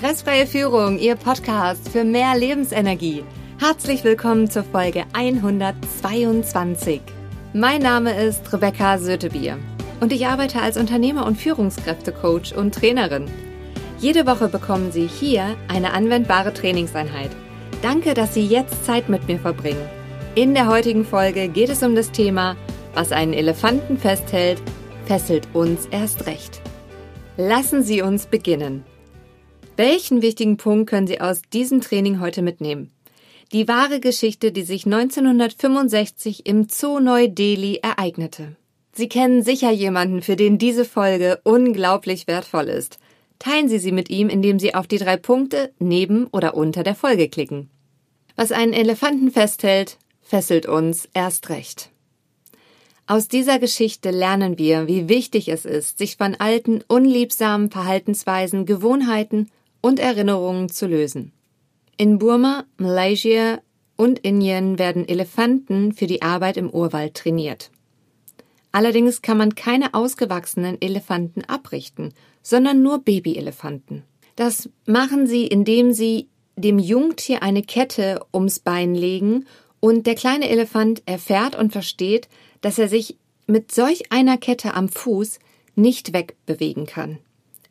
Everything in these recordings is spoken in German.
Stressfreie Führung, Ihr Podcast für mehr Lebensenergie. Herzlich willkommen zur Folge 122. Mein Name ist Rebecca Sötebier und ich arbeite als Unternehmer- und Führungskräftecoach und Trainerin. Jede Woche bekommen Sie hier eine anwendbare Trainingseinheit. Danke, dass Sie jetzt Zeit mit mir verbringen. In der heutigen Folge geht es um das Thema, was einen Elefanten festhält, fesselt uns erst recht. Lassen Sie uns beginnen. Welchen wichtigen Punkt können Sie aus diesem Training heute mitnehmen? Die wahre Geschichte, die sich 1965 im Zoo Neu-Delhi ereignete. Sie kennen sicher jemanden, für den diese Folge unglaublich wertvoll ist. Teilen Sie sie mit ihm, indem Sie auf die drei Punkte neben oder unter der Folge klicken. Was einen Elefanten festhält, fesselt uns erst recht. Aus dieser Geschichte lernen wir, wie wichtig es ist, sich von alten, unliebsamen Verhaltensweisen, Gewohnheiten und Erinnerungen zu lösen. In Burma, Malaysia und Indien werden Elefanten für die Arbeit im Urwald trainiert. Allerdings kann man keine ausgewachsenen Elefanten abrichten, sondern nur Babyelefanten. Das machen sie, indem sie dem Jungtier eine Kette ums Bein legen und der kleine Elefant erfährt und versteht, dass er sich mit solch einer Kette am Fuß nicht wegbewegen kann.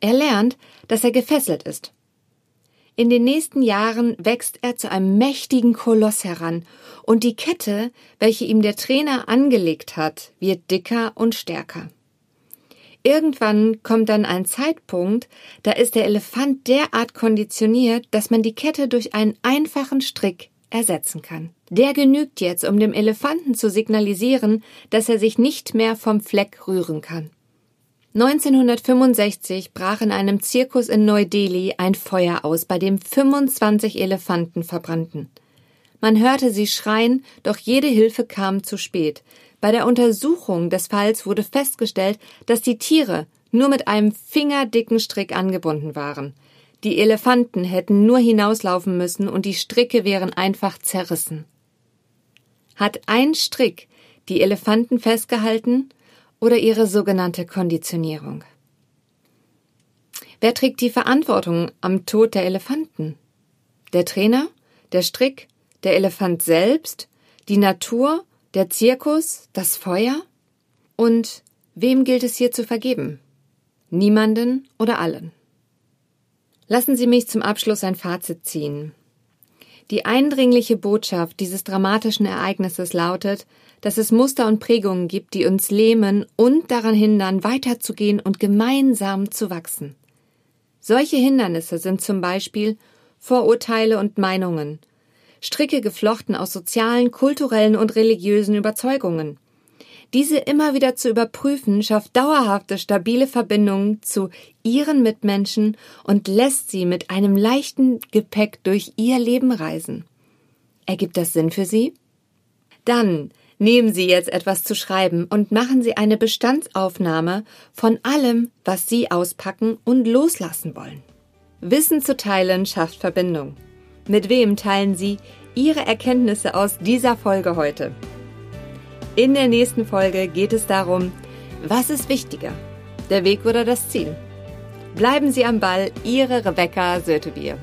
Er lernt, dass er gefesselt ist in den nächsten Jahren wächst er zu einem mächtigen Koloss heran, und die Kette, welche ihm der Trainer angelegt hat, wird dicker und stärker. Irgendwann kommt dann ein Zeitpunkt, da ist der Elefant derart konditioniert, dass man die Kette durch einen einfachen Strick ersetzen kann. Der genügt jetzt, um dem Elefanten zu signalisieren, dass er sich nicht mehr vom Fleck rühren kann. 1965 brach in einem Zirkus in Neu-Delhi ein Feuer aus, bei dem 25 Elefanten verbrannten. Man hörte sie schreien, doch jede Hilfe kam zu spät. Bei der Untersuchung des Falls wurde festgestellt, dass die Tiere nur mit einem fingerdicken Strick angebunden waren. Die Elefanten hätten nur hinauslaufen müssen und die Stricke wären einfach zerrissen. Hat ein Strick die Elefanten festgehalten, oder ihre sogenannte Konditionierung. Wer trägt die Verantwortung am Tod der Elefanten? Der Trainer? Der Strick? Der Elefant selbst? Die Natur? Der Zirkus? Das Feuer? Und wem gilt es hier zu vergeben? Niemanden oder allen? Lassen Sie mich zum Abschluss ein Fazit ziehen. Die eindringliche Botschaft dieses dramatischen Ereignisses lautet, dass es Muster und Prägungen gibt, die uns lähmen und daran hindern, weiterzugehen und gemeinsam zu wachsen. Solche Hindernisse sind zum Beispiel Vorurteile und Meinungen, Stricke geflochten aus sozialen, kulturellen und religiösen Überzeugungen. Diese immer wieder zu überprüfen, schafft dauerhafte, stabile Verbindungen zu ihren Mitmenschen und lässt sie mit einem leichten Gepäck durch ihr Leben reisen. Ergibt das Sinn für Sie? Dann Nehmen Sie jetzt etwas zu schreiben und machen Sie eine Bestandsaufnahme von allem, was Sie auspacken und loslassen wollen. Wissen zu teilen schafft Verbindung. Mit wem teilen Sie Ihre Erkenntnisse aus dieser Folge heute? In der nächsten Folge geht es darum, was ist wichtiger, der Weg oder das Ziel? Bleiben Sie am Ball, Ihre Rebecca Sötebier.